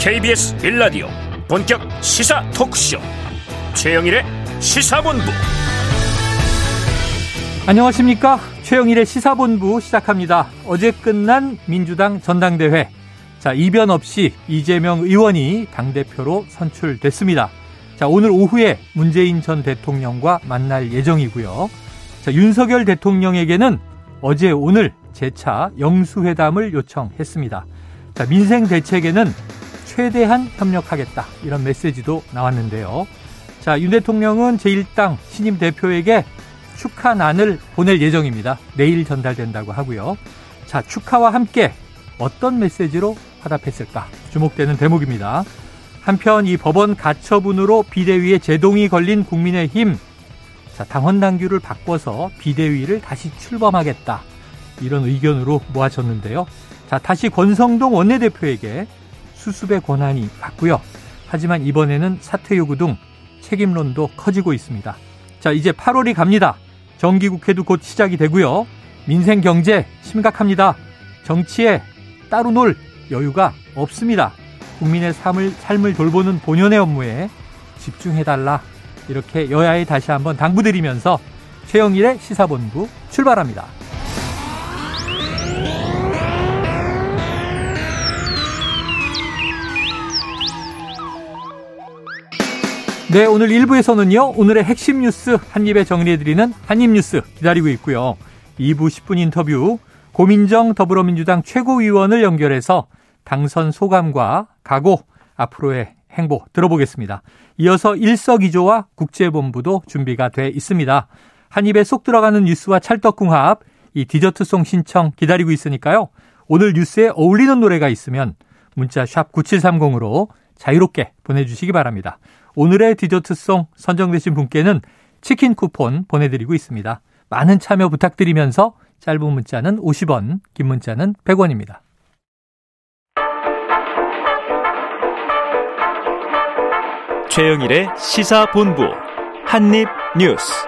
KBS 1라디오 본격 시사 토크쇼. 최영일의 시사본부. 안녕하십니까? 최영일의 시사본부 시작합니다. 어제 끝난 민주당 전당대회. 자 이변 없이 이재명 의원이 당대표로 선출됐습니다. 자 오늘 오후에 문재인 전 대통령과 만날 예정이고요. 자 윤석열 대통령에게는 어제 오늘 재차 영수회담을 요청했습니다. 자 민생 대책에는 최대한 협력하겠다. 이런 메시지도 나왔는데요. 자, 윤 대통령은 제1당 신임 대표에게 축하난을 보낼 예정입니다. 내일 전달된다고 하고요. 자, 축하와 함께 어떤 메시지로 화답했을까? 주목되는 대목입니다. 한편 이 법원 가처분으로 비대위에 제동이 걸린 국민의힘 자, 당원 당규를 바꿔서 비대위를 다시 출범하겠다. 이런 의견으로 모아졌는데요. 자, 다시 권성동 원내대표에게 수습의 권한이 갔고요. 하지만 이번에는 사퇴 요구 등 책임론도 커지고 있습니다. 자, 이제 8월이 갑니다. 정기국회도 곧 시작이 되고요. 민생 경제 심각합니다. 정치에 따로 놀 여유가 없습니다. 국민의 삶을, 삶을 돌보는 본연의 업무에 집중해달라. 이렇게 여야에 다시 한번 당부드리면서 최영일의 시사본부 출발합니다. 네, 오늘 1부에서는요, 오늘의 핵심 뉴스 한입에 정리해드리는 한입뉴스 기다리고 있고요. 2부 10분 인터뷰, 고민정 더불어민주당 최고위원을 연결해서 당선 소감과 각오, 앞으로의 행보 들어보겠습니다. 이어서 일석이조와 국제본부도 준비가 돼 있습니다. 한 입에 쏙 들어가는 뉴스와 찰떡궁합, 이 디저트송 신청 기다리고 있으니까요. 오늘 뉴스에 어울리는 노래가 있으면 문자 샵 9730으로 자유롭게 보내주시기 바랍니다. 오늘의 디저트송 선정되신 분께는 치킨 쿠폰 보내드리고 있습니다. 많은 참여 부탁드리면서 짧은 문자는 50원, 긴 문자는 100원입니다. 최영일의 시사본부 한입뉴스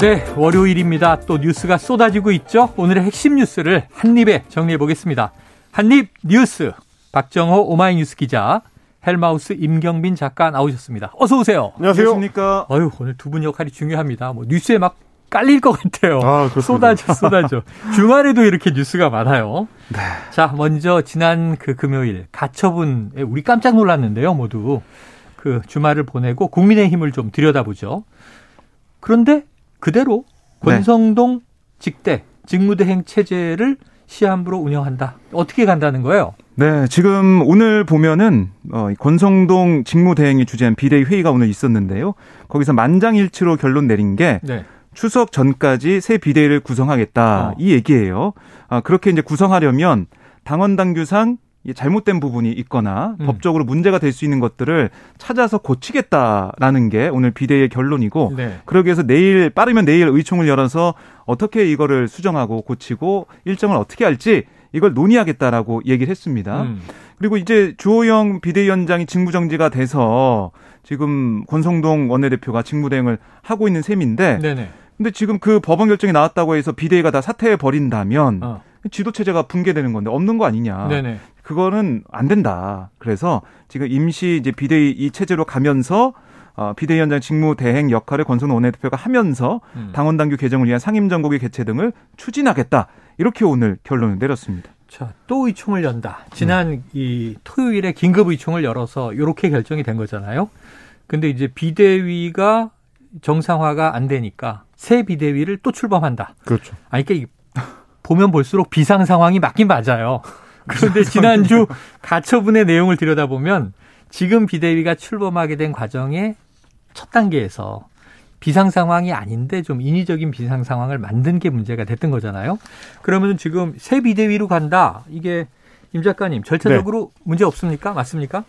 네, 월요일입니다. 또 뉴스가 쏟아지고 있죠. 오늘의 핵심 뉴스를 한입에 정리해 보겠습니다. 한입 뉴스 박정호 오마이뉴스 기자 헬마우스 임경빈 작가 나오셨습니다. 어서 오세요. 안녕하세요. 안녕하십니까. 어유 오늘 두 분 역할이 중요합니다. 뭐 뉴스에 막 깔릴 것 같아요. 아, 쏟아져, 쏟아져. 주말에도 이렇게 뉴스가 많아요. 네. 자, 먼저 지난 그 금요일 가처분에 우리 깜짝 놀랐는데요, 모두. 그 주말을 보내고 국민의 힘을 좀 들여다보죠. 그런데 그대로 네. 권성동 네. 직대 직무대행 체제를 시한부로 운영한다. 어떻게 간다는 거예요? 네, 지금 오늘 보면은 어, 권성동 직무대행이 주재한 비대위 회의가 오늘 있었는데요. 거기서 만장일치로 결론 내린 게 네. 추석 전까지 새 비대위를 구성하겠다 어. 이 얘기예요. 아, 그렇게 이제 구성하려면 당원 당규상 잘못된 부분이 있거나 음. 법적으로 문제가 될 수 있는 것들을 찾아서 고치겠다라는 게 오늘 비대위의 결론이고 네. 그러기 위해서 내일 빠르면 내일 의총을 열어서 어떻게 이거를 수정하고 고치고 일정을 어떻게 할지 이걸 논의하겠다라고 얘기를 했습니다. 음. 그리고 이제 주호영 비대위원장이 직무정지가 돼서 지금 권성동 원내대표가 직무대행을 하고 있는 셈인데 네네. 근데 지금 그 법원 결정이 나왔다고 해서 비대위가 다 사퇴해 버린다면 어. 지도 체제가 붕괴되는 건데 없는 거 아니냐. 네네. 그거는 안 된다. 그래서 지금 임시 이제 비대위 이 체제로 가면서 어, 비대위원장 직무 대행 역할을 권성동 원내대표가 하면서 음. 당원 당규 개정을 위한 상임 정국의 개최 등을 추진하겠다. 이렇게 오늘 결론을 내렸습니다. 자, 또 의총을 연다. 지난 음. 이 토요일에 긴급 의총을 열어서 이렇게 결정이 된 거잖아요. 근데 이제 비대위가 정상화가 안 되니까 새 비대위를 또 출범한다. 그렇죠. 아니, 그러니까 보면 볼수록 비상 상황이 맞긴 맞아요. 그런데 지난주 가처분의 내용을 들여다보면 지금 비대위가 출범하게 된 과정의 첫 단계에서 비상 상황이 아닌데 좀 인위적인 비상 상황을 만든 게 문제가 됐던 거잖아요. 그러면 지금 새 비대위로 간다. 이게 임 작가님 절차적으로 네. 문제 없습니까? 맞습니까?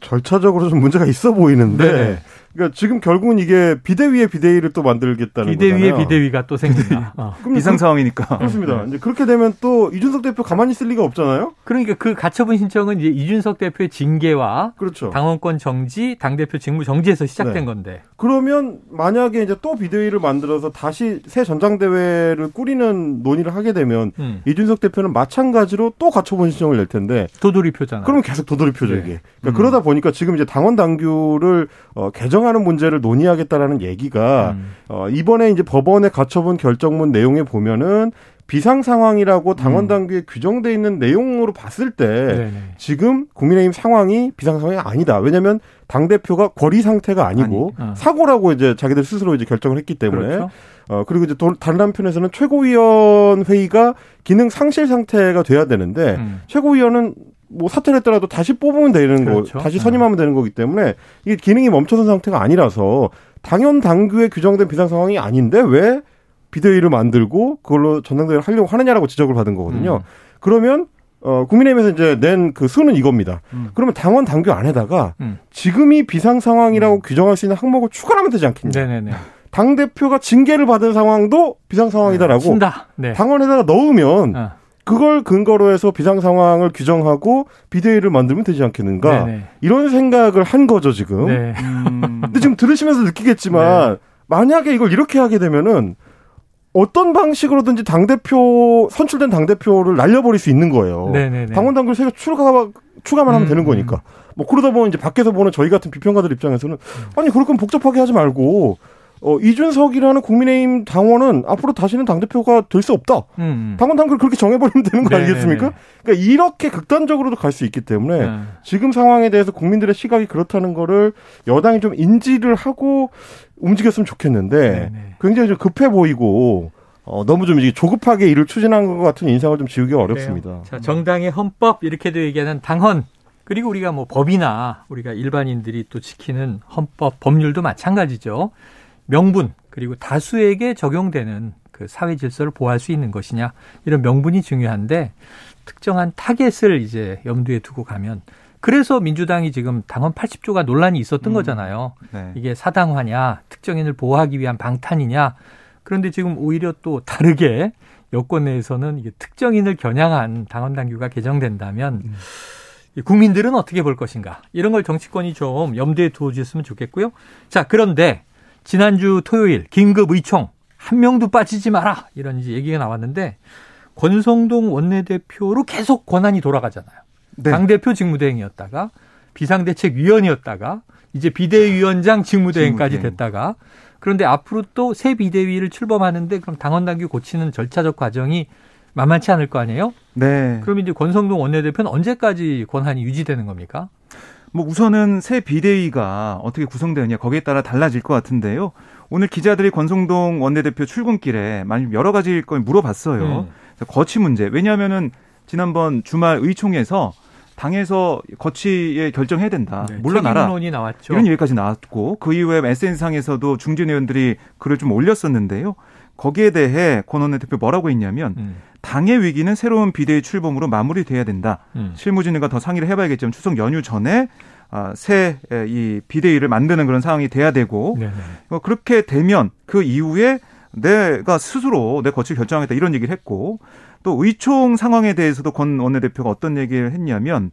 절차적으로 좀 문제가 있어 보이는데 네. 그러니까 지금 결국은 이게 비대위의 비대위를 또 만들겠다는 비대위의 거잖아요. 비대위가 또 생긴다. 어. 비상 상황이니까. 그렇습니다. 이제 그렇게 되면 또 이준석 대표 가만히 있을 리가 없잖아요. 그러니까 그 가처분 신청은 이제 이준석 대표의 징계와 그렇죠. 당원권 정지, 당 대표 직무 정지에서 시작된 네. 건데. 그러면 만약에 이제 또 비대위를 만들어서 다시 새 전당대회를 꾸리는 논의를 하게 되면 음. 이준석 대표는 마찬가지로 또 가처분 신청을 낼 텐데 도돌이표잖아. 그러면 계속 도돌이표죠 네. 이게. 그러니까 음. 그러다 보니까 지금 이제 당원 당규를 어, 개정 하는 문제를 논의하겠다라는 얘기가 음. 어, 이번에 이제 법원의 가처분 결정문 내용에 보면은 비상 상황이라고 당원 음. 당규에 음. 규정돼 있는 내용으로 봤을 때 네네. 지금 국민의힘 상황이 비상 상황이 아니다. 왜냐하면 당 대표가 거리 상태가 아니고 아니, 어. 사고라고 이제 자기들 스스로 이제 결정을 했기 때문에 그렇죠. 어 그리고 이제 또 다른 한편에서는 최고위원 회의가 기능 상실 상태가 돼야 되는데 음. 최고위원은 뭐 사퇴를 했더라도 다시 뽑으면 되는 그렇죠. 거, 다시 네. 선임하면 되는 거기 때문에 이게 기능이 멈춰선 상태가 아니라서 당연 당규에 규정된 비상 상황이 아닌데 왜 비대위를 만들고 그걸로 전당대회를 하려고 하느냐라고 지적을 받은 거거든요. 음. 그러면 어 국민의힘에서 이제 낸 그 수는 이겁니다. 음. 그러면 당원 당규 안에다가 음. 지금이 비상 상황이라고 음. 규정할 수 있는 항목을 추가하면 되지 않겠냐. 네네네. 당 대표가 징계를 받은 상황도 비상 상황이다라고 네. 당원에다가 넣으면 어. 그걸 근거로 해서 비상 상황을 규정하고 비대위를 만들면 되지 않겠는가 네네. 이런 생각을 한 거죠 지금. 네. 음. 근데 지금 들으시면서 느끼겠지만 네. 만약에 이걸 이렇게 하게 되면은 어떤 방식으로든지 당 대표 선출된 당 대표를 날려버릴 수 있는 거예요. 네네네. 당원 당규를 세개 추가 추가만 하면 음, 되는 거니까. 음. 뭐 그러다 보면 이제 밖에서 보는 저희 같은 비평가들 입장에서는 아니 그럴 거면 복잡하게 하지 말고 어, 이준석이라는 국민의힘 당원은 앞으로 다시는 당대표가 될 수 없다. 음, 음. 당원 당규를 그렇게 정해버리면 되는 거 아니겠습니까? 그러니까 이렇게 극단적으로도 갈 수 있기 때문에 네. 지금 상황에 대해서 국민들의 시각이 그렇다는 거를 여당이 좀 인지를 하고 움직였으면 좋겠는데 네네. 굉장히 좀 급해 보이고 어, 너무 좀 조급하게 일을 추진한 것 같은 인상을 좀 지우기 어렵습니다. 자, 정당의 헌법 이렇게도 얘기하는 당헌 그리고 우리가 뭐 법이나 우리가 일반인들이 또 지키는 헌법 법률도 마찬가지죠. 명분 그리고 다수에게 적용되는 그 사회 질서를 보호할 수 있는 것이냐 이런 명분이 중요한데 특정한 타겟을 이제 염두에 두고 가면 그래서 민주당이 지금 당헌 80조가 논란이 있었던 음. 거잖아요. 네. 이게 사당화냐, 특정인을 보호하기 위한 방탄이냐. 그런데 지금 오히려 또 다르게 여권 내에서는 이게 특정인을 겨냥한 당헌 당규가 개정된다면 음. 국민들은 어떻게 볼 것인가 이런 걸 정치권이 좀 염두에 두어 주셨으면 좋겠고요. 자 그런데 지난주 토요일 긴급 의총 한 명도 빠지지 마라 이런 얘기가 나왔는데 권성동 원내대표로 계속 권한이 돌아가잖아요. 네. 당 대표 직무대행이었다가 비상대책위원이었다가 이제 비대위원장 직무대행까지 직무대행. 됐다가 그런데 앞으로 또 새 비대위를 출범하는데 그럼 당원 당규 고치는 절차적 과정이 만만치 않을 거 아니에요? 네. 그럼 이제 권성동 원내대표는 언제까지 권한이 유지되는 겁니까? 뭐 우선은 새 비대위가 어떻게 구성되느냐 거기에 따라 달라질 것 같은데요. 오늘 기자들이 권성동 원내대표 출근길에 많이 여러 가지 걸 물어봤어요. 음. 거치 문제. 왜냐하면은 지난번 주말 의총에서 당에서 거치에 결정해야 된다. 네, 물러나라. 나왔죠. 이런 얘기까지 나왔고 그 이후에 SNS상에서도 중진 의원들이 글을 좀 올렸었는데요. 거기에 대해 권 원내 대표 뭐라고 했냐면 음. 당의 위기는 새로운 비대위 출범으로 마무리돼야 된다. 음. 실무진과 더 상의를 해봐야겠지만 추석 연휴 전에 아, 새이 비대위를 만드는 그런 상황이 돼야 되고 네네. 어, 그렇게 되면 그 이후에 내가 스스로 내 거취를 결정하겠다 이런 얘기를 했고 또 의총 상황에 대해서도 권 원내대표가 어떤 얘기를 했냐면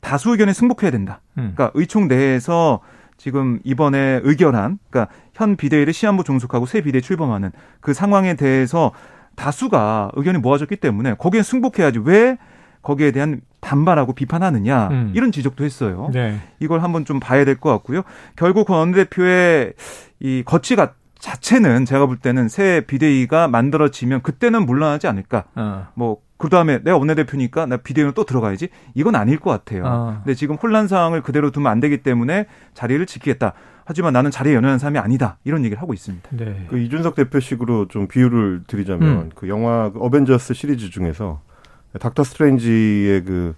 다수 의견에 승복해야 된다. 음. 그러니까 의총 내에서 지금 이번에 의결한 그러니까 현 비대위를 시한부 종속하고 새 비대위 출범하는 그 상황에 대해서 다수가 의견이 모아졌기 때문에 거기에 승복해야지 왜 거기에 대한 반발하고 비판하느냐 음. 이런 지적도 했어요. 네. 이걸 한번 좀 봐야 될 것 같고요. 결국 권 원내대표의 이 거치가 자체는 제가 볼 때는 새 비대위가 만들어지면 그때는 물러나지 않을까. 어. 뭐 그 다음에 내가 원내대표니까 나 비대위는 또 들어가야지. 이건 아닐 것 같아요. 어. 근데 지금 혼란 상황을 그대로 두면 안 되기 때문에 자리를 지키겠다. 하지만 나는 자리에 연연한 사람이 아니다. 이런 얘기를 하고 있습니다. 네. 그 이준석 대표식으로 좀 비유를 드리자면 음. 그 영화 그 어벤져스 시리즈 중에서 닥터 스트레인지의 그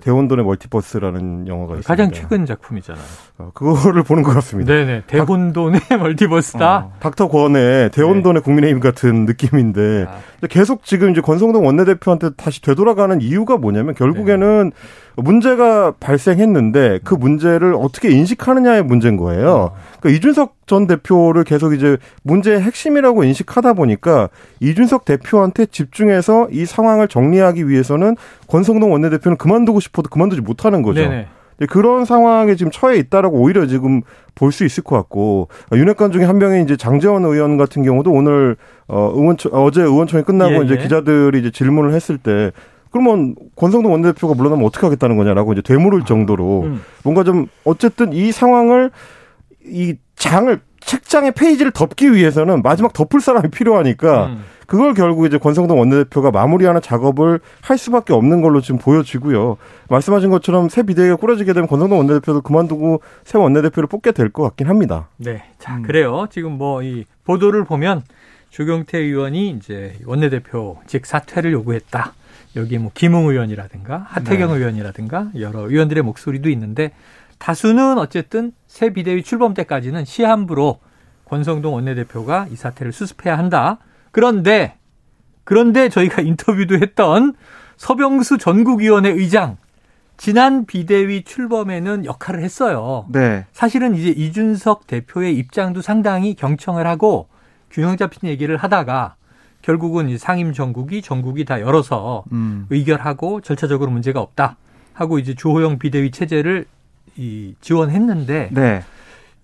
대혼돈의 멀티버스라는 영화가 있습니다. 가장 최근 작품이잖아요. 어, 그거를 보는 것 같습니다. 네네. 대혼돈의 닥, 멀티버스다. 어, 닥터 권의 대혼돈의 네. 국민의힘 같은 느낌인데 아. 계속 지금 이제 권성동 원내대표한테 다시 되돌아가는 이유가 뭐냐면 결국에는 네. 문제가 발생했는데 그 문제를 어떻게 인식하느냐의 문제인 거예요. 그러니까 이준석 전 대표를 계속 이제 문제의 핵심이라고 인식하다 보니까 이준석 대표한테 집중해서 이 상황을 정리하기 위해서는 권성동 원내대표는 그만두고 싶어도 그만두지 못하는 거죠. 네네. 그런 상황에 지금 처해 있다라고 오히려 지금 볼 수 있을 것 같고 윤핵관 중에 한 명이 이제 장재원 의원 같은 경우도 오늘 어 의원총 어제 의원총회 끝나고 예, 이제 예. 기자들이 이제 질문을 했을 때 그러면 권성동 원내대표가 물러나면 어떻게 하겠다는 거냐라고 이제 되물을 정도로 음. 뭔가 좀 어쨌든 이 상황을 이 장을 책장의 페이지를 덮기 위해서는 마지막 덮을 사람이 필요하니까 음. 그걸 결국 이제 권성동 원내대표가 마무리하는 작업을 할 수밖에 없는 걸로 지금 보여지고요. 말씀하신 것처럼 새 비대위가 꾸려지게 되면 권성동 원내대표도 그만두고 새 원내대표를 뽑게 될 것 같긴 합니다. 네. 자, 음. 그래요. 지금 뭐 이 보도를 보면 조경태 의원이 이제 원내대표 즉 사퇴를 요구했다. 여기 뭐 김웅 의원이라든가 하태경 네. 의원이라든가 여러 의원들의 목소리도 있는데 다수는 어쨌든 새 비대위 출범 때까지는 시한부로 권성동 원내대표가 이 사태를 수습해야 한다. 그런데 그런데 저희가 인터뷰도 했던 서병수 전국위원회 의장 지난 비대위 출범에는 역할을 했어요. 네. 사실은 이제 이준석 대표의 입장도 상당히 경청을 하고 균형 잡힌 얘기를 하다가 결국은 상임 전국이 전국이 다 열어서 음. 의결하고 절차적으로 문제가 없다 하고 이제 주호영 비대위 체제를 이 지원했는데 네.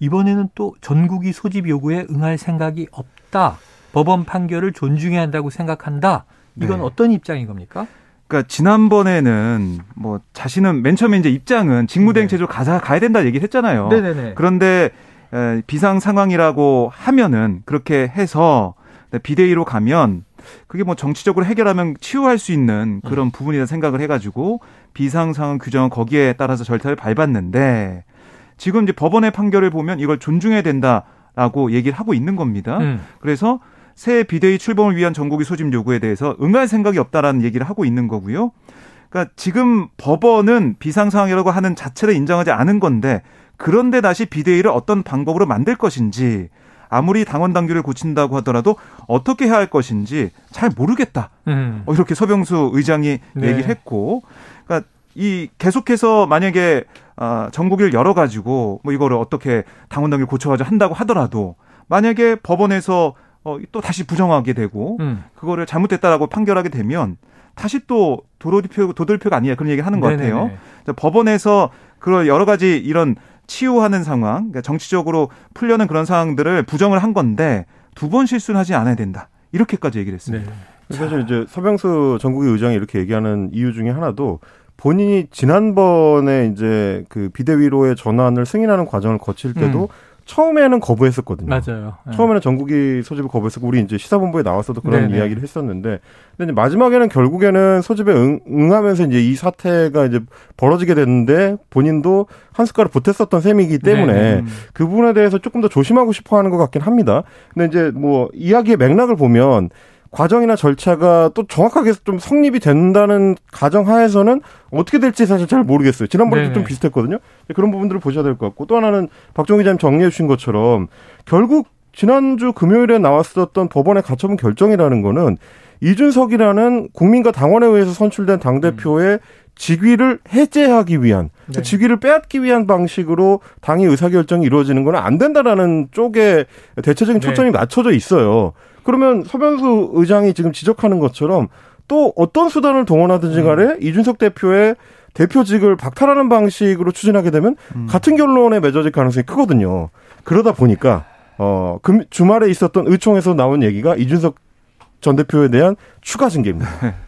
이번에는 또 전국이 소집 요구에 응할 생각이 없다. 법원 판결을 존중해야 한다고 생각한다. 이건 네. 어떤 입장인 겁니까? 그러니까 지난번에는 뭐 자신은 맨 처음에 이제 입장은 직무대행 네. 체제로 가자 가야 된다 얘기를 했잖아요. 네네네. 그런데 비상 상황이라고 하면은 그렇게 해서 네, 비대위로 가면 그게 뭐 정치적으로 해결하면 치유할 수 있는 그런 음. 부분이라 생각을 해가지고 비상 상황 규정은 거기에 따라서 절차를 밟았는데 지금 이제 법원의 판결을 보면 이걸 존중해야 된다라고 얘기를 하고 있는 겁니다. 음. 그래서 새 비대위 출범을 위한 전국의 소집 요구에 대해서 응할 생각이 없다라는 얘기를 하고 있는 거고요. 그러니까 지금 법원은 비상 상황이라고 하는 자체를 인정하지 않은 건데 그런데 다시 비대위를 어떤 방법으로 만들 것인지 아무리 당원 당규를 고친다고 하더라도 어떻게 해야 할 것인지 잘 모르겠다. 음. 어, 이렇게 서병수 의장이 네. 얘기를 했고, 그러니까 이 계속해서 만약에 아, 전국을 열어 가지고 뭐 이거를 어떻게 당원 당규 고쳐가지고 한다고 하더라도 만약에 법원에서 어, 또 다시 부정하게 되고 음. 그거를 잘못됐다라고 판결하게 되면 다시 또 도돌표 도돌표가 아니야 그런 얘기 하는 것 네네네. 같아요. 법원에서 그런 여러 가지 이런 치유하는 상황, 그러니까 정치적으로 풀려는 그런 상황들을 부정을 한 건데 두 번 실수는 하지 않아야 된다. 이렇게까지 얘기를 했습니다. 네. 사실 이제 서병수 전국의 의장이 이렇게 얘기하는 이유 중에 하나도 본인이 지난번에 이제 그 비대위로의 전환을 승인하는 과정을 거칠 때도 음. 처음에는 거부했었거든요. 맞아요. 네. 처음에는 전국이 소집을 거부했었고 우리 이제 시사본부에 나왔어도 그런 네네. 이야기를 했었는데 근데 마지막에는 결국에는 소집에 응, 응하면서 이제 이 사태가 이제 벌어지게 됐는데 본인도 한 숟가락 보탰었던 셈이기 때문에 네. 그 부분에 대해서 조금 더 조심하고 싶어 하는 것 같긴 합니다. 근데 이제 뭐 이야기의 맥락을 보면 과정이나 절차가 또 정확하게 좀 성립이 된다는 가정 하에서는 어떻게 될지 사실 잘 모르겠어요. 지난번에도 좀 비슷했거든요. 그런 부분들을 보셔야 될 것 같고 또 하나는 박종희 기자님 정리해 주신 것처럼 결국 지난주 금요일에 나왔었던 법원의 가처분 결정이라는 거는 이준석이라는 국민과 당원에 의해서 선출된 당대표의 음. 직위를 해제하기 위한 네. 직위를 빼앗기 위한 방식으로 당의 의사결정이 이루어지는 건 안 된다라는 쪽에 대체적인 초점이 네. 맞춰져 있어요. 그러면 서변수 의장이 지금 지적하는 것처럼 또 어떤 수단을 동원하든지 간에 음. 이준석 대표의 대표직을 박탈하는 방식으로 추진하게 되면 음. 같은 결론에 맺어질 가능성이 크거든요. 그러다 보니까 어 주말에 있었던 의총에서 나온 얘기가 이준석 전 대표에 대한 추가 징계입니다.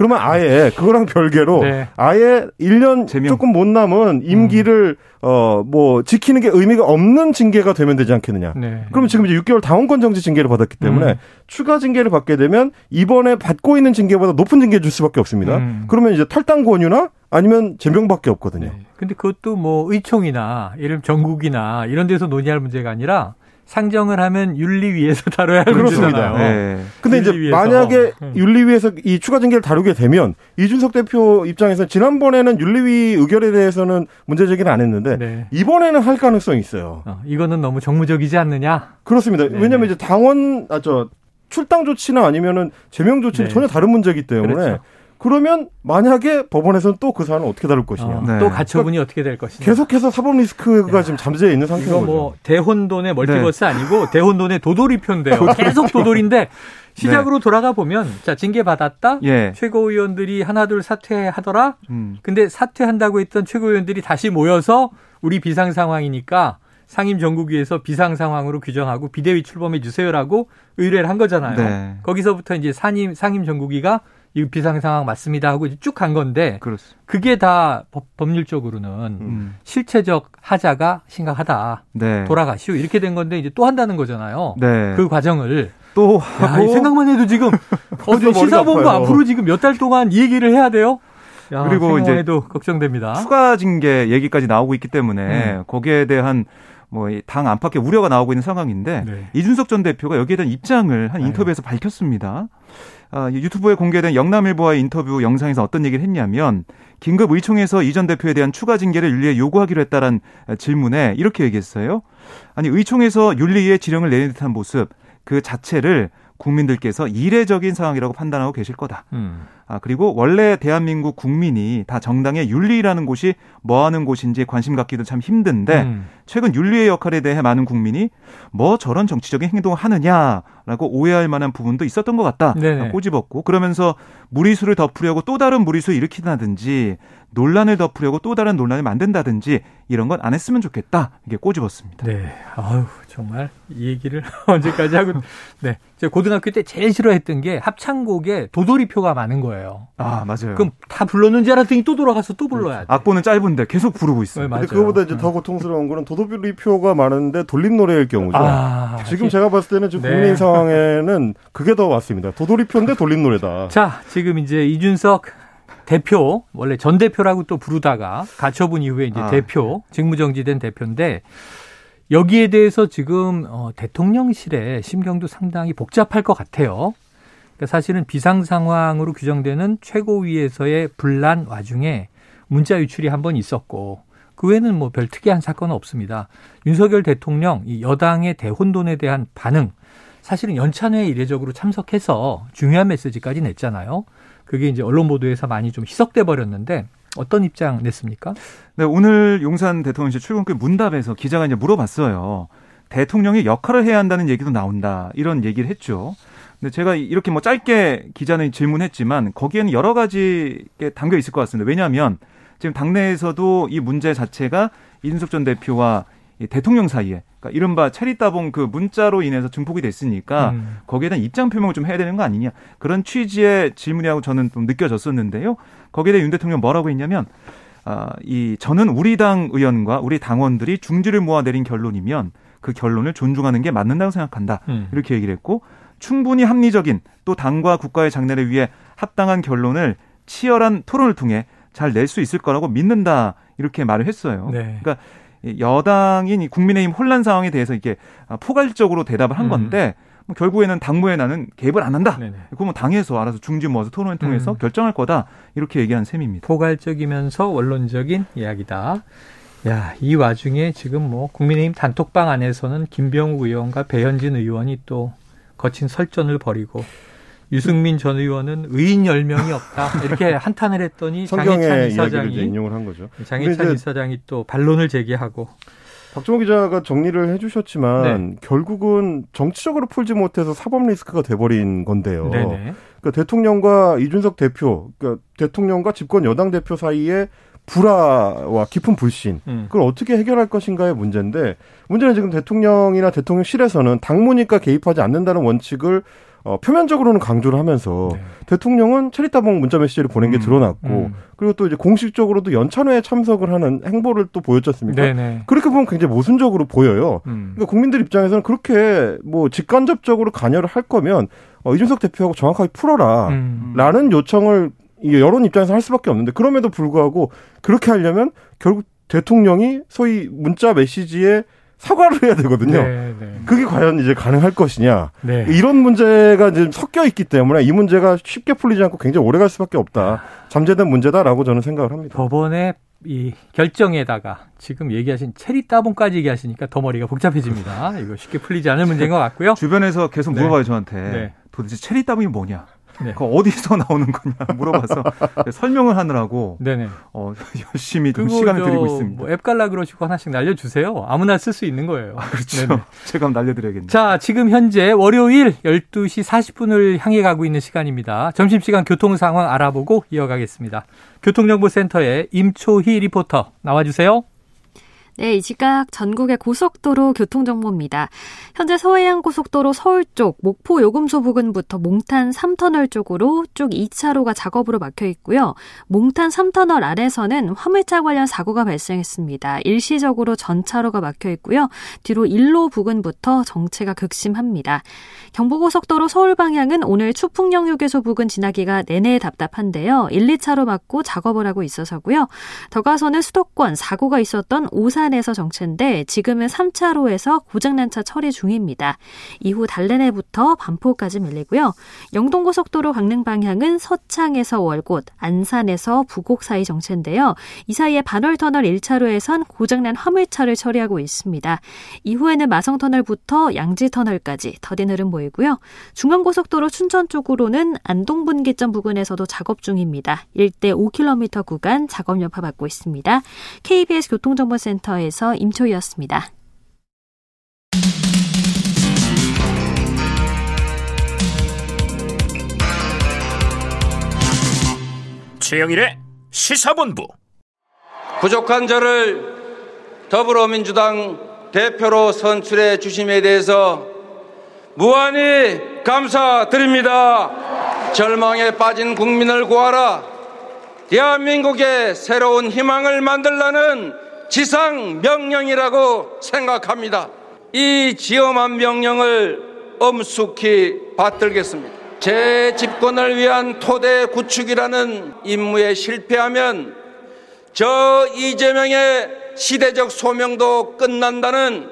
그러면 아예 그거랑 별개로 네. 아예 1년 제명. 조금 못 남은 임기를 음. 어뭐 지키는 게 의미가 없는 징계가 되면 되지 않겠느냐. 네. 그러면 지금 이제 6개월 당원권 정지 징계를 받았기 때문에 음. 추가 징계를 받게 되면 이번에 받고 있는 징계보다 높은 징계 줄 수밖에 없습니다. 음. 그러면 이제 탈당 권유나 아니면 제명밖에 없거든요. 네. 근데 그것도 뭐 의총이나 이름 전국이나 이런 데서 논의할 문제가 아니라 상정을 하면 윤리위에서 다뤄야 할 그렇습니다. 문제잖아요. 네. 근데 이제 만약에 네. 윤리위에서 이 추가 징계를 다루게 되면 이준석 대표 입장에서 지난번에는 윤리위 의결에 대해서는 문제 제기를 안 했는데 네. 이번에는 할 가능성이 있어요. 어, 이거는 너무 정무적이지 않느냐? 그렇습니다. 네. 왜냐하면 이제 당원 아저 출당 조치나 아니면은 제명 조치는 네. 전혀 다른 문제이기 때문에 그렇죠. 그러면 만약에 법원에서는 또 그 사안을 어떻게 다룰 것이냐. 어, 네. 또 가처분이 그러니까 어떻게 될 것이냐. 계속해서 사법 리스크가 야. 지금 잠재해 있는 상태인 거죠. 뭐 대혼돈의 멀티버스 네. 아니고 대혼돈의 도돌이표인데요. 계속 도돌인데 시작으로 네. 돌아가 보면 자 징계 받았다. 예. 최고위원들이 하나둘 사퇴하더라. 음. 근데 사퇴한다고 했던 최고위원들이 다시 모여서 우리 비상 상황이니까 상임 전국위에서 비상 상황으로 규정하고 비대위 출범해 주세요라고 의뢰를 한 거잖아요. 네. 거기서부터 이제 상임 상임 전국위가 이 비상 상황 맞습니다 하고 쭉 간 건데 그렇습니다. 그게 다 법, 률적으로는 음. 실체적 하자가 심각하다. 네. 돌아가시오 이렇게 된 건데 이제 또 한다는 거잖아요. 네. 그 과정을 또 야, 생각만 해도 지금 어제 시사본부 앞으로 지금 몇 달 동안 이 얘기를 해야 돼요. 야, 그리고 이제 도 걱정됩니다. 추가 징계 얘기까지 나오고 있기 때문에 음. 거기에 대한 뭐당 안팎의 우려가 나오고 있는 상황인데 네. 이준석 전 대표가 여기에 대한 입장을 한 네. 인터뷰에서 네. 밝혔습니다. 아, 유튜브에 공개된 영남일보와의 인터뷰 영상에서 어떤 얘기를 했냐면 긴급 의총에서 이 전 대표에 대한 추가 징계를 윤리에 요구하기로 했다란 질문에 이렇게 얘기했어요. 아니 의총에서 윤리위에 지령을 내린 듯한 모습 그 자체를 국민들께서 이례적인 상황이라고 판단하고 계실 거다. 음. 아, 그리고 원래 대한민국 국민이 다 정당의 윤리라는 곳이 뭐 하는 곳인지 관심 갖기도 참 힘든데 음. 최근 윤리의 역할에 대해 많은 국민이 뭐 저런 정치적인 행동을 하느냐라고 오해할 만한 부분도 있었던 것 같다. 네 꼬집었고 그러면서 무리수를 덮으려고 또 다른 무리수 일으키다든지 논란을 덮으려고 또 다른 논란을 만든다든지 이런 건 안 했으면 좋겠다. 이게 꼬집었습니다. 네. 아유, 정말 이 얘기를 언제까지 하고 네. 제가 고등학교 때 제일 싫어했던 게 합창곡에 도돌이표가 많은 거예요. 아, 맞아요. 그럼 다 불렀는지 알았더니 또 돌아가서 또 불러야 돼. 악보는 짧은데 계속 부르고 있어요. 네, 근데 그거보다 이제 더 네. 고통스러운 거는 도돌이 표가 많은데 돌림 노래일 경우죠. 아, 지금 제가 봤을 때는 지금 네. 국민 상황에는 그게 더 왔습니다. 도돌이표인데 돌림 노래다. 자, 지금 이제 이준석 대표 원래 전 대표라고 또 부르다가 가처분 이후에 이제 아. 대표 직무정지된 대표인데 여기에 대해서 지금 어, 대통령실의 심경도 상당히 복잡할 것 같아요. 그러니까 사실은 비상 상황으로 규정되는 최고위에서의 분란 와중에 문자 유출이 한 번 있었고 그 외에는 뭐 별 특이한 사건은 없습니다. 윤석열 대통령 이 여당의 대혼돈에 대한 반응 사실은 연찬회에 이례적으로 참석해서 중요한 메시지까지 냈잖아요. 그게 이제 언론 보도에서 많이 좀 희석돼 버렸는데 어떤 입장 냈습니까? 네, 오늘 용산 대통령실 출근길 문답에서 기자가 이제 물어봤어요. 대통령이 역할을 해야 한다는 얘기도 나온다. 이런 얘기를 했죠. 근데 제가 이렇게 뭐 짧게 기자는 질문했지만 거기에는 여러 가지 게 담겨 있을 것 같습니다. 왜냐하면 지금 당내에서도 이 문제 자체가 이준석 전 대표와 대통령 사이에 그러니까 이른바 체리따봉 그 문자로 인해서 증폭이 됐으니까 음. 거기에 대한 입장 표명을 좀 해야 되는 거 아니냐 그런 취지의 질문이라고 저는 좀 느껴졌었는데요. 거기에 대해 윤 대통령 뭐라고 했냐면 아, 이 저는 우리 당 의원과 우리 당원들이 중지를 모아 내린 결론이면 그 결론을 존중하는 게 맞는다고 생각한다. 음. 이렇게 얘기를 했고 충분히 합리적인 또 당과 국가의 장래를 위해 합당한 결론을 치열한 토론을 통해 잘 낼 수 있을 거라고 믿는다. 이렇게 말을 했어요. 네. 그러니까 여당인 국민의힘 혼란 상황에 대해서 이게 포괄적으로 대답을 한 음. 건데 뭐 결국에는 당무에 나는 개입을 안 한다. 네네. 그러면 당에서 알아서 중지 모아서 토론을 통해서 음. 결정할 거다. 이렇게 얘기한 셈입니다. 포괄적이면서 원론적인 이야기다. 야, 이 와중에 지금 뭐 국민의힘 단톡방 안에서는 김병우 의원과 배현진 의원이 또 거친 설전을 벌이고 유승민 전 의원은 의인 10명이 없다. 이렇게 한탄을 했더니 장혜찬 이사장이 인용을 한 거죠. 장혜찬 이사장이 또 반론을 제기하고 박정호 기자가 정리를 해주셨지만 네. 결국은 정치적으로 풀지 못해서 사법 리스크가 돼버린 건데요. 네네. 그러니까 대통령과 이준석 대표, 그러니까 대통령과 집권 여당 대표 사이에 불화와 깊은 불신 음. 그걸 어떻게 해결할 것인가의 문제인데 문제는 지금 대통령이나 대통령실에서는 당무니까 개입하지 않는다는 원칙을 어, 표면적으로는 강조를 하면서 네. 대통령은 체리따봉 문자 메시지를 보낸 게 음, 드러났고 음. 그리고 또 이제 공식적으로도 연찬회에 참석을 하는 행보를 또 보였지 않습니까? 네네. 그렇게 보면 굉장히 모순적으로 보여요. 음. 그러니까 국민들 입장에서는 그렇게 뭐 직간접적으로 관여를 할 거면 어, 이준석 대표하고 정확하게 풀어라 음. 라는 요청을 여론 입장에서 할 수밖에 없는데 그럼에도 불구하고 그렇게 하려면 결국 대통령이 소위 문자 메시지에 사과를 해야 되거든요. 네, 네. 그게 과연 이제 가능할 것이냐. 네. 이런 문제가 지금 섞여 있기 때문에 이 문제가 쉽게 풀리지 않고 굉장히 오래 갈 수밖에 없다. 잠재된 문제다라고 저는 생각을 합니다. 법원의 이 결정에다가 지금 얘기하신 체리 따봉까지 얘기하시니까 더 머리가 복잡해집니다. 이거 쉽게 풀리지 않을 문제인 것 같고요. 주변에서 계속 물어봐요, 네. 저한테. 네. 도대체 체리 따봉이 뭐냐? 네. 그 어디서 나오는 거냐 물어봐서 설명을 하느라고 네네. 어, 열심히 좀 시간을 드리고 있습니다. 뭐 앱 갈라 그러시고 하나씩 날려주세요. 아무나 쓸 수 있는 거예요. 아, 그렇죠. 네네. 제가 한번 날려드려야겠네요. 자, 지금 현재 월요일 12시 40분을 향해 가고 있는 시간입니다. 점심시간 교통 상황 알아보고 이어가겠습니다. 교통정보센터의 임초희 리포터 나와주세요. 네, 이 시각 전국의 고속도로 교통 정보입니다. 현재 서해안 고속도로 서울 쪽 목포 요금소 부근부터 몽탄 3터널 쪽으로 쭉 2차로가 작업으로 막혀 있고요. 몽탄 3터널 아래서는 화물차 관련 사고가 발생했습니다. 일시적으로 전차로가 막혀 있고요. 뒤로 1로 부근부터 정체가 극심합니다. 경부고속도로 서울 방향은 오늘 추풍령 휴게소 부근 지나기가 내내 답답한데요. 1, 2차로 막고 작업을 하고 있어서고요. 더 가서는 수도권 사고가 있었던 오산 에서 정체인데 지금은 3차로에서 고장난 차 처리 중입니다. 이후 달래내부터 반포까지 밀리고요. 영동고속도로 강릉 방향은 서창에서 월곶, 안산에서 부곡 사이 정체인데요. 이 사이에 반월터널 1차로에선 고장난 화물차를 처리하고 있습니다. 이후에는 마성터널부터 양지터널까지 더딘 흐름 보이고요. 중앙고속도로 춘천 쪽으로는 안동분기점 부근에서도 작업 중입니다. 1대 5km 구간 작업 여파 받고 있습니다. KBS 교통정보센터 에서 임초희였습니다. 최영일의 시사본부 부족한 저를 더불어민주당 대표로 선출해 주심에 대해서 무한히 감사드립니다. 절망에 빠진 국민을 구하라. 대한민국의 새로운 희망을 만들라는 지상 명령이라고 생각합니다. 이 지엄한 명령을 엄숙히 받들겠습니다. 제 집권을 위한 토대 구축이라는 임무에 실패하면 저 이재명의 시대적 소명도 끝난다는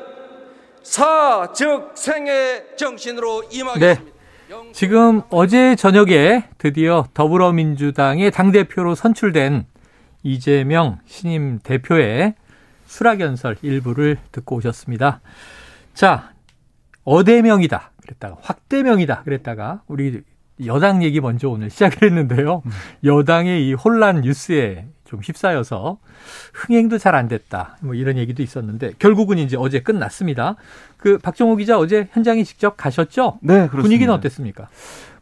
사즉 생의 정신으로 임하겠습니다. 네. 지금 어제 저녁에 드디어 더불어민주당의 당대표로 선출된 이재명 신임 대표의 수락연설 일부를 듣고 오셨습니다. 자, 어대명이다. 그랬다가 확대명이다. 그랬다가 우리 여당 얘기 먼저 오늘 시작을 했는데요. 음. 여당의 이 혼란 뉴스에 좀 휩싸여서 흥행도 잘 안 됐다. 뭐 이런 얘기도 있었는데 결국은 이제 어제 끝났습니다. 그 박정호 기자 어제 현장에 직접 가셨죠? 네, 그렇습니다. 분위기는 어땠습니까?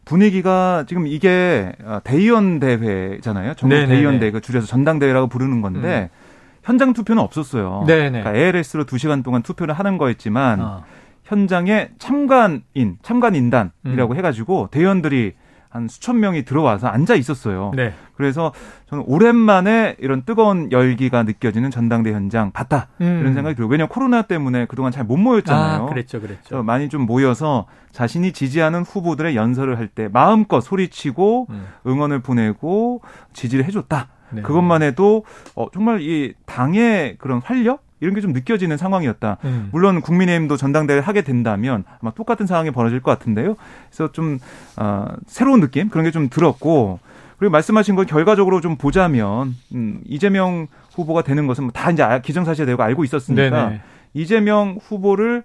분위기가 지금 이게 어, 대의원 대회잖아요. 전국 대의원 대회 그 줄여서 전당대회라고 부르는 건데 음. 현장 투표는 없었어요. 네네. 그러니까 ALS로 2시간 동안 투표를 하는 거였지만 어. 현장에 참관인, 참관인단이라고 음. 해가지고 대의원들이 한 수천 명이 들어와서 앉아 있었어요. 네. 그래서 저는 오랜만에 이런 뜨거운 열기가 느껴지는 전당대 현장 봤다 음. 이런 생각이 들어요. 왜냐하면 코로나 때문에 그동안 잘 못 모였잖아요. 아, 그랬죠, 그랬죠. 많이 좀 모여서 자신이 지지하는 후보들의 연설을 할 때 마음껏 소리치고 음. 응원을 보내고 지지를 해줬다. 네. 그것만 해도 어, 정말 이 당의 그런 활력 이런 게 좀 느껴지는 상황이었다. 음. 물론 국민의힘도 전당대회를 하게 된다면 아마 똑같은 상황이 벌어질 것 같은데요. 그래서 좀 어, 새로운 느낌 그런 게 좀 들었고 그리고 말씀하신 걸 결과적으로 좀 보자면 음, 이재명 후보가 되는 것은 뭐다 이제 아, 기정사실이 되고 알고 있었으니까 네네. 이재명 후보를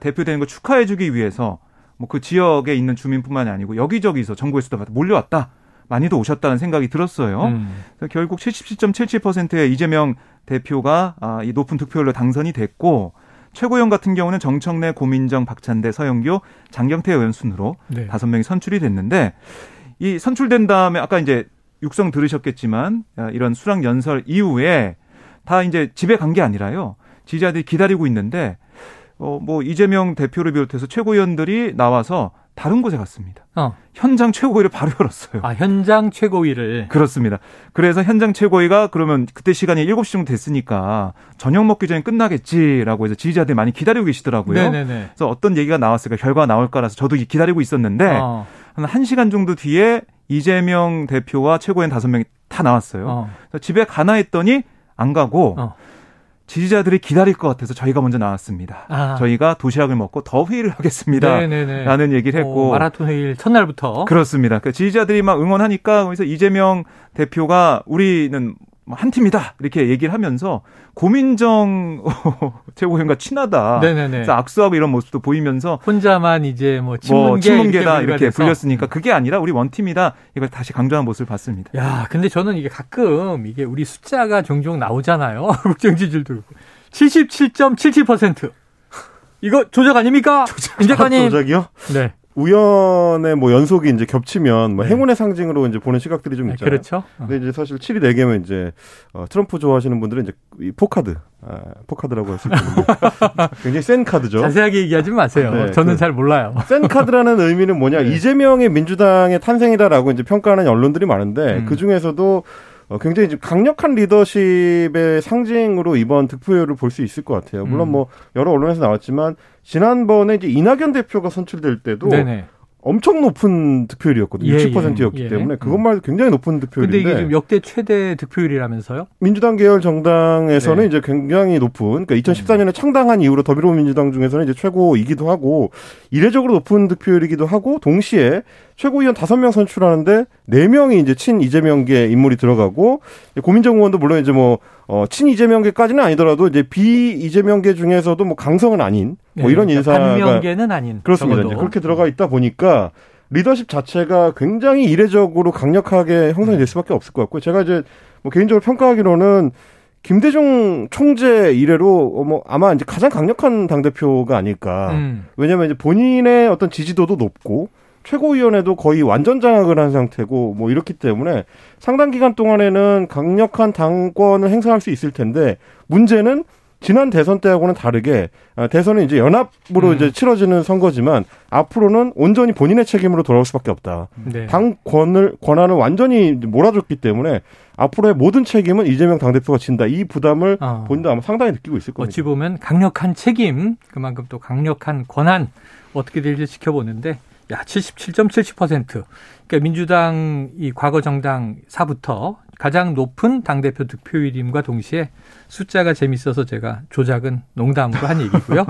대표되는 걸 축하해주기 위해서 뭐 그 지역에 있는 주민뿐만이 아니고 여기저기서 전국에서도 몰려왔다. 많이도 오셨다는 생각이 들었어요. 음. 그래서 결국 77.77%의 이재명 대표가 아, 이 높은 득표율로 당선이 됐고 최고위원 같은 경우는 정청래, 고민정, 박찬대, 서영교, 장경태 의원 순으로 네. 다섯 네. 명이 선출이 됐는데 이 선출된 다음에 아까 이제 육성 들으셨겠지만 아, 이런 수락 연설 이후에 다 이제 집에 간 게 아니라요. 지지자들이 기다리고 있는데 어 뭐 이재명 대표를 비롯해서 최고위원들이 나와서 다른 곳에 갔습니다. 어. 현장 최고위를 바로 열었어요. 아, 현장 최고위를. 그렇습니다. 그래서 현장 최고위가 그러면 그때 시간이 7시 정도 됐으니까 저녁 먹기 전에 끝나겠지라고 해서 지지자들이 많이 기다리고 계시더라고요. 네네네. 그래서 어떤 얘기가 나왔을까, 결과가 나올 거라서 저도 기다리고 있었는데 어. 한 1시간 정도 뒤에 이재명 대표와 최고위원 5명이 다 나왔어요. 어. 집에 가나 했더니 안 가고 어. 지지자들이 기다릴 것 같아서 저희가 먼저 나왔습니다. 아. 저희가 도시락을 먹고 더 회의를 하겠습니다. 네네네. 라는 얘기를 했고. 오, 마라톤 회의 첫날부터. 그렇습니다. 그 지지자들이 막 응원하니까 그래서 이재명 대표가 우리는 뭐 한 팀이다 이렇게 얘기를 하면서 고민정 최고위원과 친하다. 네네네. 그래서 악수하고 이런 모습도 보이면서 혼자만 이제 뭐 친문계 뭐 친문계다 이렇게, 이렇게 불렸으니까 그게 아니라 우리 원팀이다 이걸 다시 강조한 모습을 봤습니다. 야, 근데 저는 이게 가끔 이게 우리 숫자가 종종 나오잖아요. 국정 지지율도 그렇고 77.77%. 이거 조작 아닙니까? 조작, 임 작가님. 조작이요? 네. 우연의 뭐 연속이 이제 겹치면 뭐 네. 행운의 상징으로 이제 보는 시각들이 좀 네, 있잖아요. 그렇죠. 근데 이제 사실 7이 4개면 이제 어, 트럼프 좋아하시는 분들은 이제 이 포카드, 아, 포카드라고 했을 때 굉장히 센 카드죠. 자세하게 얘기하지 마세요. 네, 저는 그 잘 몰라요. 센 카드라는 의미는 뭐냐? 네. 이재명의 민주당의 탄생이다라고 이제 평가하는 언론들이 많은데 음. 그 중에서도 어, 굉장히 좀 강력한 리더십의 상징으로 이번 득표율을 볼 수 있을 것 같아요. 물론 음. 뭐 여러 언론에서 나왔지만 지난번에 이제 이낙연 대표가 선출될 때도 네네. 엄청 높은 득표율이었거든요. 예, 60%였기 예, 예. 때문에 그것만 해도 굉장히 높은 득표율인데. 근데 이게 좀 역대 최대 득표율이라면서요? 민주당 계열 정당에서는 네. 이제 굉장히 높은 그러니까 2014년에 음. 창당한 이후로 더불어민주당 중에서는 이제 최고이기도 하고 이례적으로 높은 득표율이기도 하고 동시에 최고위원 다섯 명 선출하는데 네명이 이제 친 이재명계 인물이 들어가고 고민정 의원도 물론 이제 뭐 어, 친 이재명계까지는 아니더라도 이제 비 이재명계 중에서도 뭐 강성은 아닌 뭐 네, 이런 그러니까 인사가 반명계는 아닌 그렇습니다. 이제 그렇게 들어가 있다 보니까 리더십 자체가 굉장히 이례적으로 강력하게 형성이 될 수밖에 없을 것 같고요. 제가 이제 뭐 개인적으로 평가하기로는 김대중 총재 이래로 어, 뭐 아마 이제 가장 강력한 당 대표가 아닐까. 음. 왜냐하면 이제 본인의 어떤 지지도도 높고 최고위원회도 거의 완전 장악을 한 상태고 뭐 이렇기 때문에 상당 기간 동안에는 강력한 당권을 행사할 수 있을 텐데 문제는 지난 대선 때하고는 다르게 아, 대선은 이제 연합으로 음. 이제 치러지는 선거지만 앞으로는 온전히 본인의 책임으로 돌아올 수밖에 없다. 네. 당권을 권한을 완전히 몰아줬기 때문에 앞으로의 모든 책임은 이재명 당대표가 진다. 이 부담을 어. 본인도 아마 상당히 느끼고 있을 겁니다. 어찌 보면 강력한 책임, 그만큼 또 강력한 권한 어떻게 될지 지켜보는데 야, 77.70%. 그러니까 민주당 이 과거 정당 사부터 가장 높은 당대표 득표율임과 동시에 숫자가 재밌어서 제가 조작은 농담으로 한 얘기고요.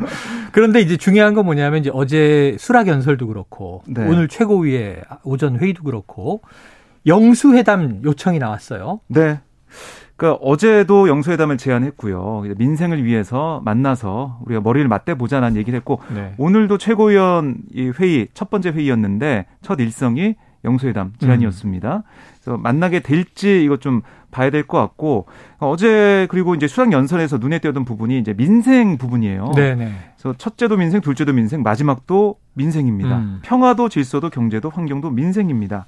그런데 이제 중요한 건 뭐냐면 이제 어제 수락 연설도 그렇고 네. 오늘 최고위의 오전 회의도 그렇고 영수회담 요청이 나왔어요. 네. 그러니까 어제도 영수회담을 제안했고요. 민생을 위해서 만나서 우리가 머리를 맞대보자는 얘기를 했고 네. 오늘도 최고위원 이 회의 첫 번째 회의였는데 첫 일성이 영수회담 제안이었습니다. 음. 그래서 만나게 될지 이거 좀 봐야 될 것 같고 어제 그리고 이제 수락 연설에서 눈에 띄었던 부분이 이제 민생 부분이에요. 네네. 그래서 첫째도 민생, 둘째도 민생, 마지막도 민생입니다. 음. 평화도 질서도 경제도 환경도 민생입니다.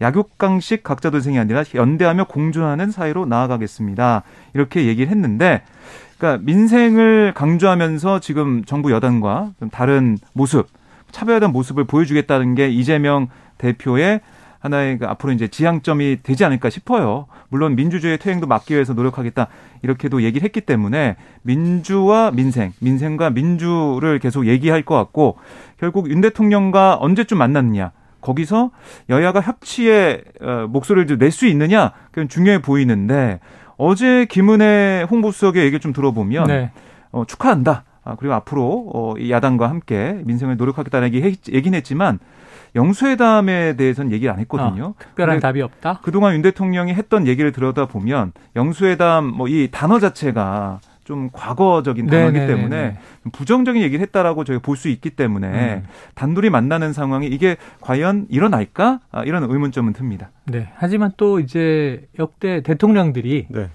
약육강식 각자 도생이 아니라 연대하며 공존하는 사회로 나아가겠습니다. 이렇게 얘기를 했는데, 그러니까 민생을 강조하면서 지금 정부 여당과 좀 다른 모습, 차별화된 모습을 보여주겠다는 게 이재명 대표의 하나의 그 앞으로 이제 지향점이 되지 않을까 싶어요. 물론 민주주의 퇴행도 막기 위해서 노력하겠다 이렇게도 얘기를 했기 때문에 민주와 민생, 민생과 민주를 계속 얘기할 것 같고 결국 윤 대통령과 언제쯤 만났느냐 거기서 여야가 협치의 어, 목소리를 낼 수 있느냐 그건 중요해 보이는데 어제 김은혜 홍보수석의 얘기를 좀 들어보면 네. 어, 축하한다. 아, 그리고 앞으로 어, 이 야당과 함께 민생을 노력하겠다는 얘기 얘기는 했지만 영수회담에 대해서는 얘기를 안 했거든요. 어, 특별한 답이 없다. 그동안 윤 대통령이 했던 얘기를 들여다 보면 영수회담 뭐 이 단어 자체가 좀 과거적인 단어이기 네, 네, 때문에 네, 부정적인 얘기를 했다라고 저희가 볼 수 있기 때문에 음. 단둘이 만나는 상황이 이게 과연 일어날까? 아, 이런 의문점은 듭니다. 네. 하지만 또 이제 역대 대통령들이 네.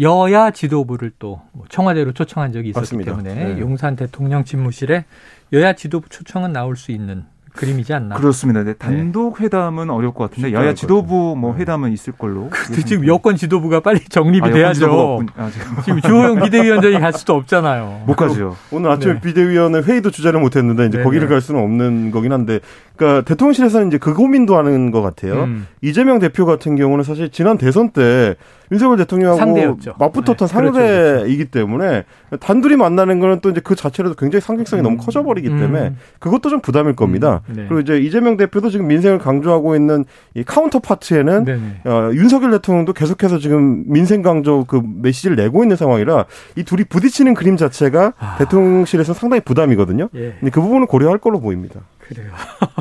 여야 지도부를 또뭐 청와대로 초청한 적이 있었기 맞습니다. 때문에 네. 용산 대통령 집무실에 여야 지도부 초청은 나올 수 있는 그림이지 않나. 그렇습니다. 네, 단독 회담은 어려울 것 같은데 여야 지도부 뭐 네. 회담은 있을 걸로. 근데 지금 여권 지도부가 빨리 정립이 아, 돼야죠. 아, 지금 주호영 비대위원장이 갈 수도 없잖아요. 못 가죠. 오늘 아침에 네. 비대위원회 회의도 주재를 못했는데 이제 네네. 거기를 갈 수는 없는 거긴 한데, 그러니까 대통령실에서는 이제 그 고민도 하는 것 같아요. 음. 이재명 대표 같은 경우는 사실 지난 대선 때 윤석열 대통령하고 상대였죠. 맞붙었던 네. 상대이기 그렇죠, 그렇죠. 때문에 단둘이 만나는 거는 또 이제 그 자체로도 굉장히 상징성이 음. 너무 커져버리기 때문에 음. 그것도 좀 부담일 겁니다. 음. 네. 그리고 이제 이재명 대표도 지금 민생을 강조하고 있는 이 counterpart에는 어, 윤석열 대통령도 계속해서 지금 민생 강조 그 메시지를 내고 있는 상황이라 이 둘이 부딪히는 그림 자체가 아. 대통령실에서 상당히 부담이거든요. 예. 근데 그 부분을 고려할 걸로 보입니다. 그래요.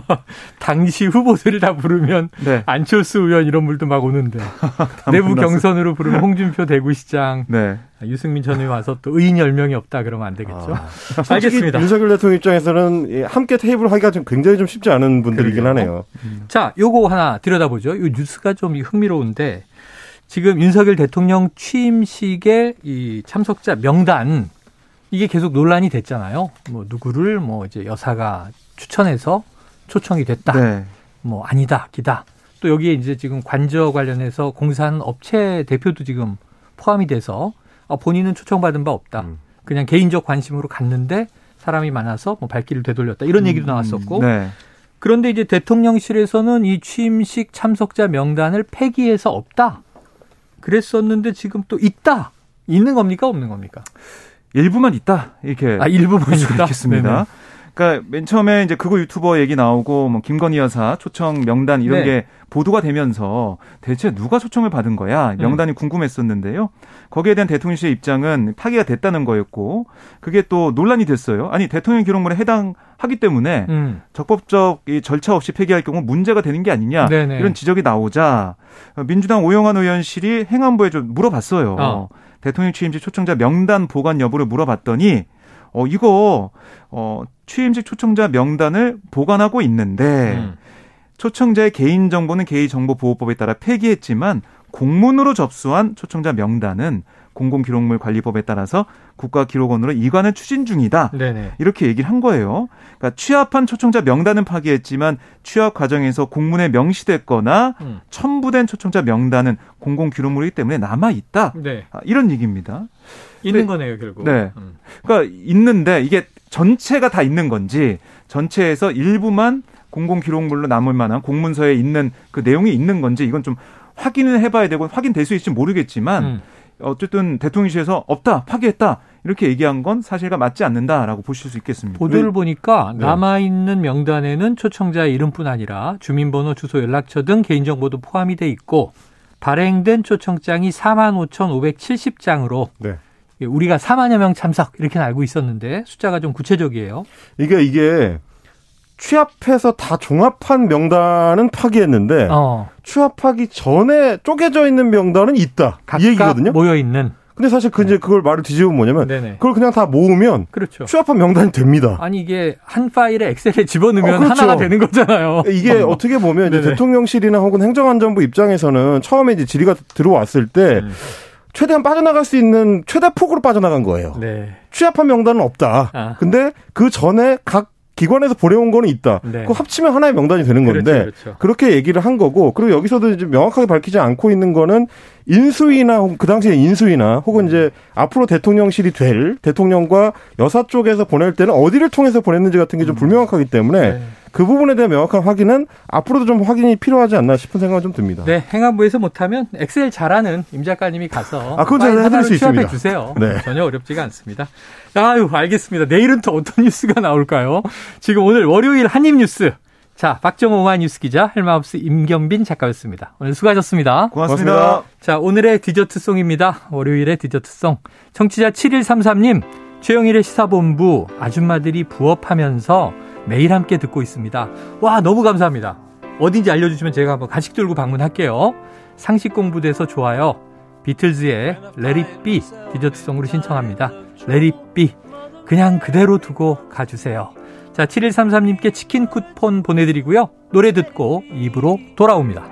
당시 후보들을 다 부르면 네. 안철수 의원 이런 분도 막 오는데 내부 경선으로 부르면 홍준표 대구시장, 네. 유승민 전 의원 와서 또 의인 10명이 없다 그러면 안 되겠죠. 아, 알겠습니다. 윤석열 대통령 입장에서는 함께 테이블 하기가 좀 굉장히 좀 쉽지 않은 분들이긴 그래요. 하네요. 음. 자, 요거 하나 들여다보죠. 이 뉴스가 좀 흥미로운데 지금 윤석열 대통령 취임식의 이 참석자 명단 이게 계속 논란이 됐잖아요. 뭐 누구를 뭐 이제 여사가 추천해서 초청이 됐다. 네. 뭐 아니다, 기다. 또 여기에 이제 지금 관저 관련해서 공사하는 업체 대표도 지금 포함이 돼서 아, 본인은 초청받은 바 없다. 음. 그냥 개인적 관심으로 갔는데 사람이 많아서 뭐 발길을 되돌렸다. 이런 음. 얘기도 나왔었고. 네. 그런데 이제 대통령실에서는 이 취임식 참석자 명단을 폐기해서 없다. 그랬었는데 지금 또 있다. 있는 겁니까? 없는 겁니까? 일부만 있다. 이렇게. 아, 일부만 있다. 있겠습니다. 그러니까 맨 처음에 이제 그거 유튜버 얘기 나오고 뭐 김건희 여사 초청 명단 이런 네. 게 보도가 되면서 대체 누가 초청을 받은 거야 음. 명단이 음. 궁금했었는데요. 거기에 대한 대통령실의 입장은 파기가 됐다는 거였고 그게 또 논란이 됐어요. 아니 대통령 기록물에 해당하기 때문에 음. 적법적 이 절차 없이 폐기할 경우 문제가 되는 게 아니냐 네네. 이런 지적이 나오자 민주당 오영환 의원실이 행안부에 좀 물어봤어요. 어. 대통령 취임식 초청자 명단 보관 여부를 물어봤더니 어 이거 어 취임식 초청자 명단을 보관하고 있는데 음. 초청자의 개인 정보는 개인정보보호법에 따라 폐기했지만 공문으로 접수한 초청자 명단은 공공기록물 관리법에 따라서 국가기록원으로 이관을 추진 중이다. 네네. 이렇게 얘기를 한 거예요. 그러니까 취합한 초청자 명단은 파기했지만 취합 과정에서 공문에 명시됐거나 음. 첨부된 초청자 명단은 공공기록물이기 때문에 남아 있다. 네. 아, 이런 얘기입니다. 있는 네. 거네요, 결국. 네. 음. 그러니까 있는데 이게 전체가 다 있는 건지 전체에서 일부만 공공 기록물로 남을 만한 공문서에 있는 그 내용이 있는 건지 이건 좀 확인을 해봐야 되고 확인될 수 있을지 모르겠지만 음. 어쨌든 대통령실에서 없다 파기했다 이렇게 얘기한 건 사실과 맞지 않는다라고 보실 수 있겠습니다. 보도를 보니까 네. 남아 있는 명단에는 초청자의 이름뿐 아니라 주민번호, 주소, 연락처 등 개인정보도 포함이 돼 있고 발행된 초청장이 4만 5,570장으로 네. 우리가 4만여 명 참석 이렇게 알고 있었는데 숫자가 좀 구체적이에요. 이게 이게 취합해서 다 종합한 명단은 파기했는데 어. 취합하기 전에 쪼개져 있는 명단은 있다. 이 얘기거든요. 모여 있는. 근데 사실 그 이제 그걸 말을 뒤집으면 뭐냐면 네네. 그걸 그냥 다 모으면 그렇죠. 취합한 명단이 됩니다. 아니 이게 한 파일에 엑셀에 집어넣으면 어, 그렇죠. 하나가 되는 거잖아요. 이게 어. 떻게 보면 이제 대통령실이나 혹은 행정안전부 입장에서는 처음에 이제 질의가 들어왔을 때 음. 최대한 빠져나갈 수 있는 최대 폭으로 빠져나간 거예요. 네. 취합한 명단은 없다. 아. 근데 그 전에 각 기관에서 보내온 거는 있다. 네. 그 합치면 하나의 명단이 되는 건데 그렇죠, 그렇죠. 그렇게 얘기를 한 거고 그리고 여기서도 이제 명확하게 밝히지 않고 있는 거는 인수위나 그 당시에 인수위나 혹은 이제 앞으로 대통령실이 될 대통령과 여사 쪽에서 보낼 때는 어디를 통해서 보냈는지 같은 게좀 음. 불명확하기 때문에 네. 그 부분에 대한 명확한 확인은 앞으로도 좀 확인이 필요하지 않나 싶은 생각은 좀 듭니다. 네, 행안부에서 못하면 엑셀 잘하는 임 작가님이 가서 아, 그건 제가 해드릴 수 있습니다. 주세요. 네. 전혀 어렵지가 않습니다. 아유, 알겠습니다. 내일은 또 어떤 뉴스가 나올까요? 지금 오늘 월요일 한입 뉴스. 자, 박정호 오마이뉴스 기자, 헬마우스 임경빈 작가였습니다. 오늘 수고하셨습니다. 고맙습니다. 고맙습니다. 자, 오늘의 디저트송입니다. 월요일의 디저트송. 청취자 7133님, 최영일의 시사본부 아줌마들이 부업하면서 매일 함께 듣고 있습니다. 와, 너무 감사합니다. 어딘지 알려주시면 제가 한번 간식 들고 방문할게요. 상식 공부돼서 좋아요. 비틀즈의 레리비 디저트송으로 신청합니다. 레리비 그냥 그대로 두고 가주세요. 자, 7133님께 치킨 쿠폰 보내드리고요. 노래 듣고 입으로 돌아옵니다.